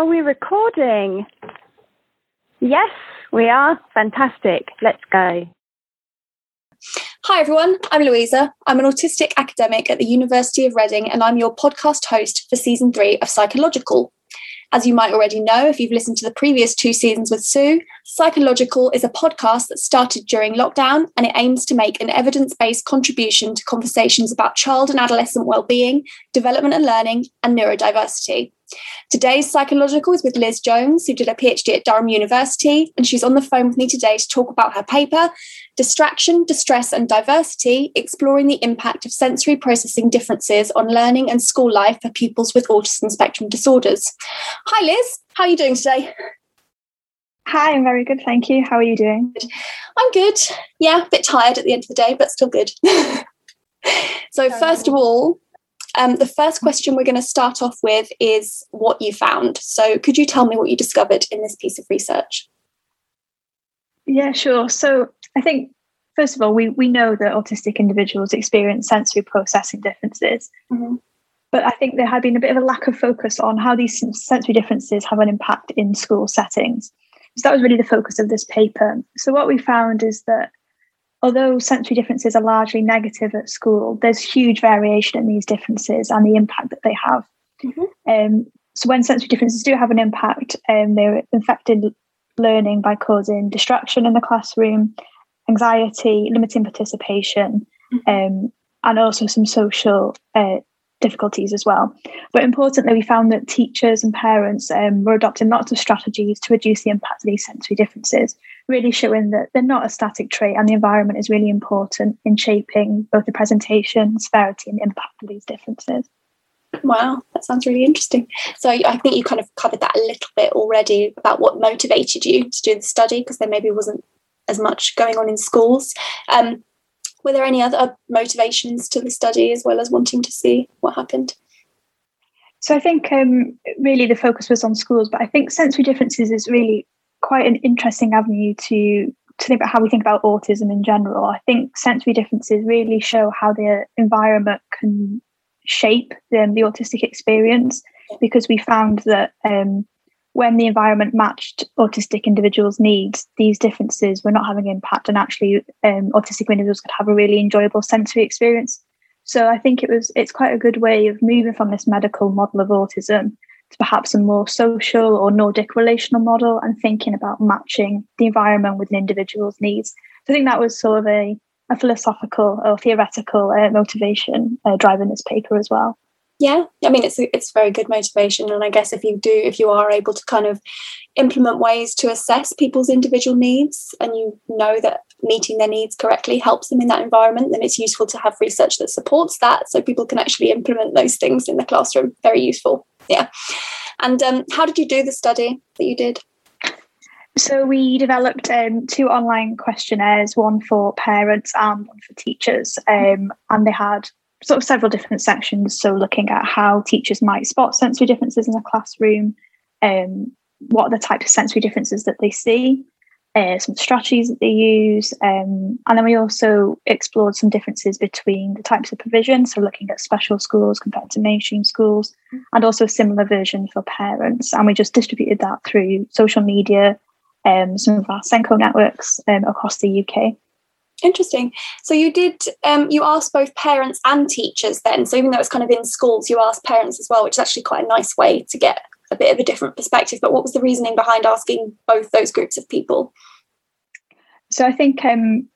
Are we recording? Yes, we are. Fantastic. Let's go. Hi, everyone. I'm Louisa. I'm an autistic academic at the University of Reading, and I'm your podcast host for season three of Psychological. As you might already know, if you've listened to the previous two seasons with Sue, Psychological is a podcast that started during lockdown and it aims to make an evidence based contribution to conversations about child and adolescent well-being, development and learning, and neurodiversity. Today's psychological is with Liz Jones, who did a PhD at Durham University, and she's on the phone with me today to talk about her paper, Distraction, Distress and Diversity Exploring the Impact of Sensory Processing Differences on Learning and School Life for Pupils with Autism Spectrum Disorders. Hi, Liz. How are you doing today? Hi, I'm very good, thank you. How are you doing? I'm good. Yeah, a bit tired at the end of the day, but still good. so, first of all, um, the first question we're going to start off with is what you found. So, could you tell me what you discovered in this piece of research? Yeah, sure. So, I think first of all, we we know that autistic individuals experience sensory processing differences. Mm-hmm. But I think there had been a bit of a lack of focus on how these sensory differences have an impact in school settings. So that was really the focus of this paper. So what we found is that although sensory differences are largely negative at school, there's huge variation in these differences and the impact that they have. Mm-hmm. Um, so when sensory differences do have an impact, um, they're affecting learning by causing distraction in the classroom, anxiety, limiting participation, mm-hmm. um, and also some social uh, difficulties as well. But importantly, we found that teachers and parents um, were adopting lots of strategies to reduce the impact of these sensory differences, really showing that they're not a static trait and the environment is really important in shaping both the presentation, severity, and impact of these differences. Wow, that sounds really interesting. So I think you kind of covered that a little bit already about what motivated you to do the study because there maybe wasn't as much going on in schools. Um, were there any other motivations to the study as well as wanting to see what happened? So I think um, really the focus was on schools, but I think sensory differences is really quite an interesting avenue to to think about how we think about autism in general. I think sensory differences really show how the environment can shape the, the autistic experience because we found that um, when the environment matched autistic individuals' needs, these differences were not having impact, and actually, um, autistic individuals could have a really enjoyable sensory experience. So I think it was it's quite a good way of moving from this medical model of autism to perhaps a more social or Nordic relational model and thinking about matching the environment with an individual's needs. So I think that was sort of a, a philosophical or theoretical uh, motivation uh, driving this paper as well yeah i mean it's it's very good motivation and i guess if you do if you are able to kind of implement ways to assess people's individual needs and you know that meeting their needs correctly helps them in that environment then it's useful to have research that supports that so people can actually implement those things in the classroom. Very useful. Yeah. And um, how did you do the study that you did? So we developed um, two online questionnaires, one for parents and one for teachers, um, and they had sort of several different sections. So looking at how teachers might spot sensory differences in the classroom, um, what are the types of sensory differences that they see, uh, some strategies that they use, um, and then we also explored some differences between the types of provision. So looking at special schools compared to mainstream schools, and also a similar version for parents. And we just distributed that through social media, um, some of our SENCO networks um, across the UK. Interesting. So you did um, you asked both parents and teachers then. So even though it's kind of in schools, you asked parents as well, which is actually quite a nice way to get a bit of a different perspective. But what was the reasoning behind asking both those groups of people? So I think um,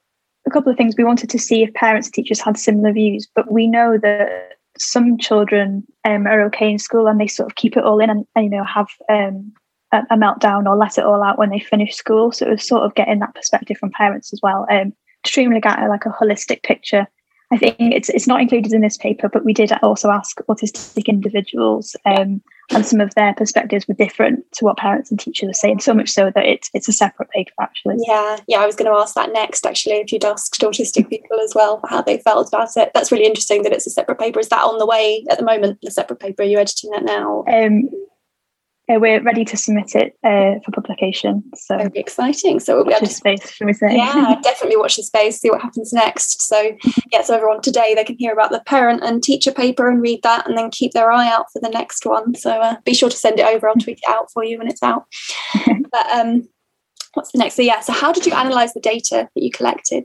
a couple of things we wanted to see if parents and teachers had similar views, but we know that some children um, are okay in school and they sort of keep it all in and, and you know have um, a, meltdown or let it all out when they finish school. So it was sort of getting that perspective from parents as well. Um, extremely get a, like a holistic picture. I think it's it's not included in this paper, but we did also ask autistic individuals, um, and some of their perspectives were different to what parents and teachers are saying. So much so that it's it's a separate paper actually. Yeah, yeah. I was going to ask that next actually. If you'd asked autistic people as well how they felt about it, that's really interesting that it's a separate paper. Is that on the way at the moment? The separate paper? Are you editing that now? Um, yeah, we're ready to submit it uh, for publication. So very exciting. So we'll watch this space, shall we say? Yeah, definitely watch the space, see what happens next. So yeah, so everyone today they can hear about the parent and teacher paper and read that, and then keep their eye out for the next one. So uh, be sure to send it over. I'll tweet it out for you when it's out. but um, what's the next? So yeah, so how did you analyze the data that you collected?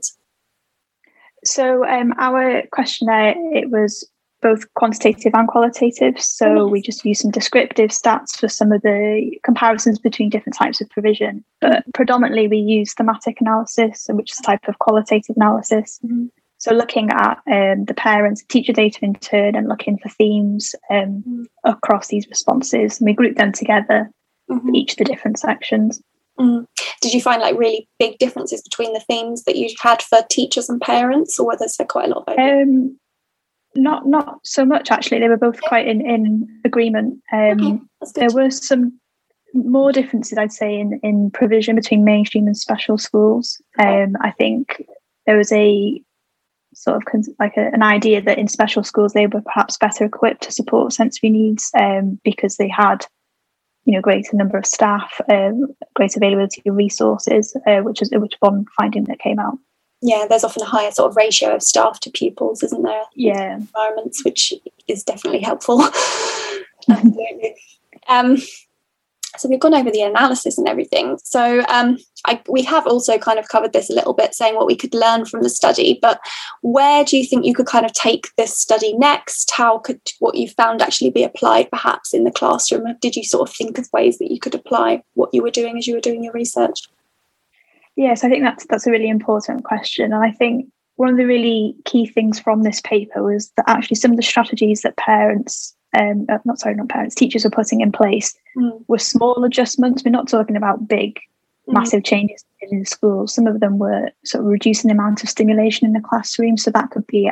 So um, our questionnaire it was both quantitative and qualitative. So we just use some descriptive stats for some of the comparisons between different types of provision. But predominantly we use thematic analysis, which is a type of qualitative analysis. Mm-hmm. So looking at um, the parents, teacher data in turn, and looking for themes um, mm-hmm. across these responses, and we group them together mm-hmm. for each of the different sections. Mm. Did you find like really big differences between the themes that you had for teachers and parents, or were there quite a lot of? Um, not not so much actually. They were both quite in in agreement. Um, okay, there were some more differences, I'd say, in in provision between mainstream and special schools. Um, I think there was a sort of like a, an idea that in special schools they were perhaps better equipped to support sensory needs um, because they had you know greater number of staff um, greater availability of resources uh, which is which one finding that came out yeah, there's often a higher sort of ratio of staff to pupils, isn't there? Yeah. Environments, which is definitely helpful. Absolutely. Um, so we've gone over the analysis and everything. So um, I, we have also kind of covered this a little bit, saying what we could learn from the study. But where do you think you could kind of take this study next? How could what you found actually be applied, perhaps in the classroom? Did you sort of think of ways that you could apply what you were doing as you were doing your research? Yes, I think that's that's a really important question, and I think one of the really key things from this paper was that actually some of the strategies that parents, um, uh, not sorry, not parents, teachers were putting in place mm. were small adjustments. We're not talking about big, mm. massive changes in schools. Some of them were sort of reducing the amount of stimulation in the classroom, so that could be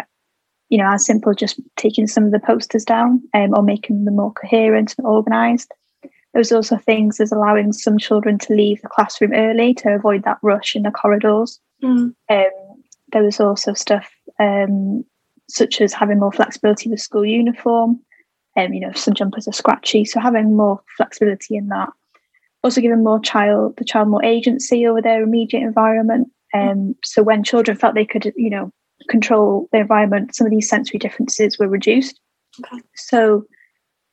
you know, as simple as just taking some of the posters down um, or making them more coherent and organised. There was also things as allowing some children to leave the classroom early to avoid that rush in the corridors. Mm. Um, there was also stuff um, such as having more flexibility with school uniform. Um, you know, some jumpers are scratchy, so having more flexibility in that. Also giving more child the child more agency over their immediate environment. Um, so when children felt they could, you know, control their environment, some of these sensory differences were reduced. Okay. So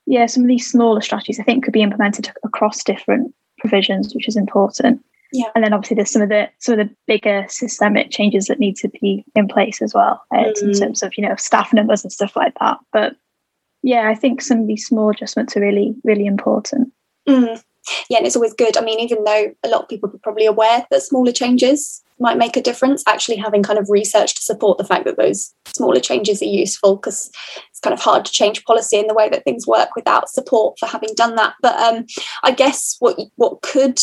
yeah, some of these smaller strategies I think could be implemented across different provisions, which is important. Yeah. And then obviously there's some of the some of the bigger systemic changes that need to be in place as well, mm. in terms of you know staff numbers and stuff like that. But yeah, I think some of these small adjustments are really really important. Mm. Yeah, and it's always good. I mean, even though a lot of people are probably aware that smaller changes might make a difference actually having kind of research to support the fact that those smaller changes are useful because it's kind of hard to change policy in the way that things work without support for having done that but um, i guess what what could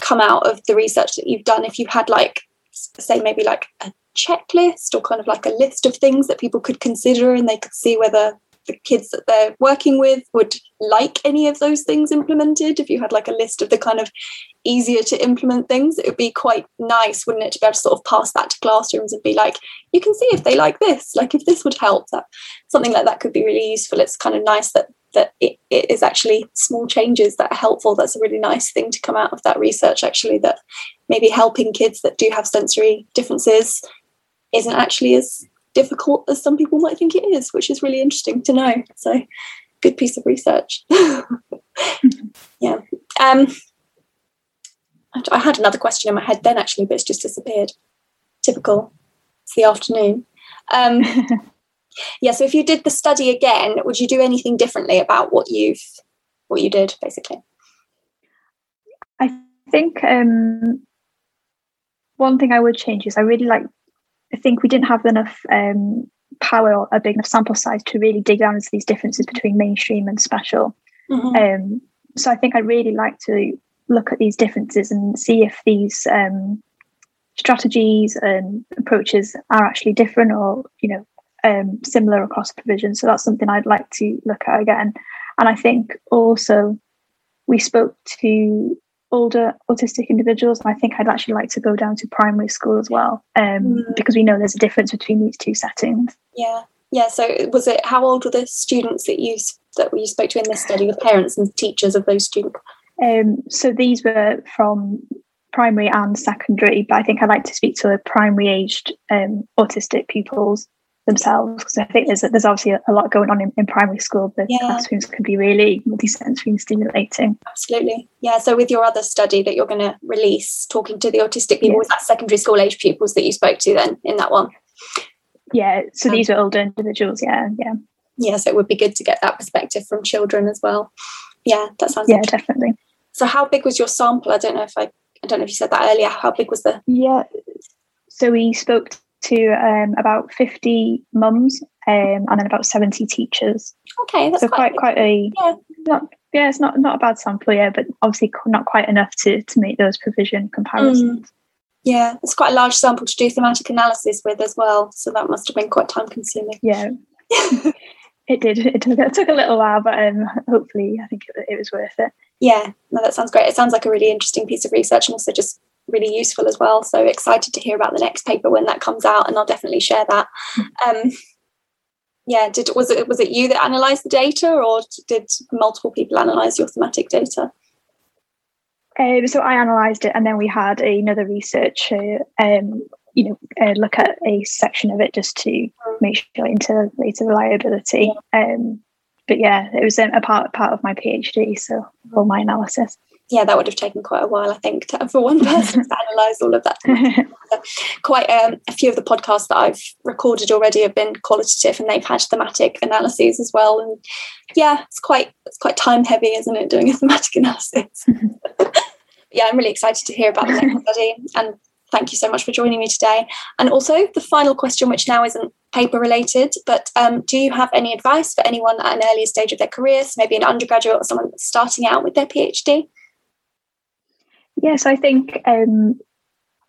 come out of the research that you've done if you had like say maybe like a checklist or kind of like a list of things that people could consider and they could see whether the kids that they're working with would like any of those things implemented. If you had like a list of the kind of easier to implement things it would be quite nice wouldn't it to be able to sort of pass that to classrooms and be like you can see if they like this. Like if this would help that something like that could be really useful. It's kind of nice that that it, it is actually small changes that are helpful. That's a really nice thing to come out of that research actually that maybe helping kids that do have sensory differences isn't actually as difficult as some people might think it is, which is really interesting to know. So, good piece of research. yeah. Um, I had another question in my head then, actually, but it's just disappeared. Typical. It's the afternoon. Um, yeah. So, if you did the study again, would you do anything differently about what you've what you did, basically? I think um, one thing I would change is I really like I think we didn't have enough um, power or a big enough sample size to really dig down into these differences between mainstream and special. Mm-hmm. Um, so I think I'd really like to look at these differences and see if these um, strategies and approaches are actually different or you know um, similar across provisions. So that's something I'd like to look at again. And I think also we spoke to older autistic individuals. I think I'd actually like to go down to primary school as well, um, mm. because we know there's a difference between these two settings. Yeah, yeah. So was it how old were the students that you that you spoke to in this study? The parents and teachers of those students? Um, so these were from primary and secondary, but I think I'd like to speak to the primary aged um, autistic pupils themselves because I think there's there's obviously a lot going on in, in primary school. The yeah. classrooms can be really multisensory and stimulating. Absolutely, yeah. So with your other study that you're going to release, talking to the autistic people, was that secondary school age pupils that you spoke to then in that one? Yeah. So um, these are older individuals. Yeah, yeah. Yeah. So it would be good to get that perspective from children as well. Yeah, that sounds. Yeah, definitely. So how big was your sample? I don't know if I I don't know if you said that earlier. How big was the? Yeah. So we spoke to um, about 50 mums um, and then about 70 teachers. Okay, that's so quite quite, quite a yeah. Not, yeah, it's not not a bad sample, yeah, but obviously not quite enough to to make those provision comparisons. Mm. Yeah, it's quite a large sample to do thematic analysis with as well, so that must have been quite time consuming. Yeah, it did. It took, it took a little while, but um, hopefully, I think it, it was worth it. Yeah, no, that sounds great. It sounds like a really interesting piece of research and also just really useful as well. So excited to hear about the next paper when that comes out, and I'll definitely share that. Um, yeah, did was it was it you that analysed the data, or did multiple people analyse your thematic data? Um, so I analysed it, and then we had another researcher, um, you know, uh, look at a section of it just to make sure into data reliability. Um, but yeah, it was um, a part part of my PhD, so all my analysis yeah, that would have taken quite a while, I think, to, for one person to analyze all of that. quite um, a few of the podcasts that I've recorded already have been qualitative, and they've had thematic analyses as well. And yeah, it's quite it's quite time heavy, isn't it, doing a thematic analysis? yeah, I'm really excited to hear about the next study, and thank you so much for joining me today. And also, the final question, which now isn't paper related, but um, do you have any advice for anyone at an earlier stage of their careers, maybe an undergraduate or someone starting out with their PhD? Yes, I think um,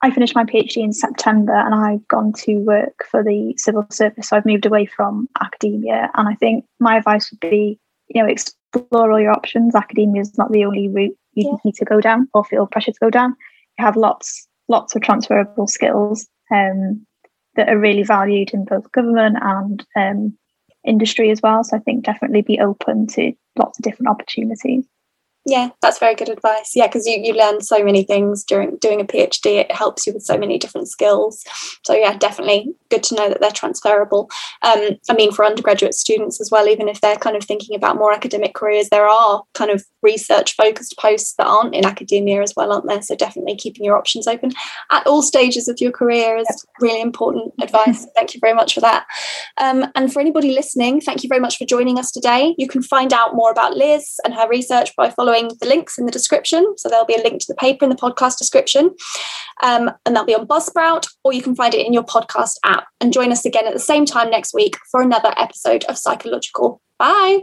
I finished my PhD in September and I've gone to work for the civil service. So I've moved away from academia. And I think my advice would be, you know, explore all your options. Academia is not the only route you yeah. need to go down or feel pressure to go down. You have lots, lots of transferable skills um, that are really valued in both government and um, industry as well. So I think definitely be open to lots of different opportunities. Yeah, that's very good advice. Yeah, because you, you learn so many things during doing a PhD. It helps you with so many different skills. So yeah, definitely good to know that they're transferable. Um, I mean, for undergraduate students as well, even if they're kind of thinking about more academic careers, there are kind of research focused posts that aren't in academia as well, aren't there? So definitely keeping your options open at all stages of your career is really important advice. Thank you very much for that. Um, and for anybody listening, thank you very much for joining us today. You can find out more about Liz and her research by following following the links in the description. So there'll be a link to the paper in the podcast description. Um, and that'll be on Buzzsprout, or you can find it in your podcast app. And join us again at the same time next week for another episode of Psychological. Bye.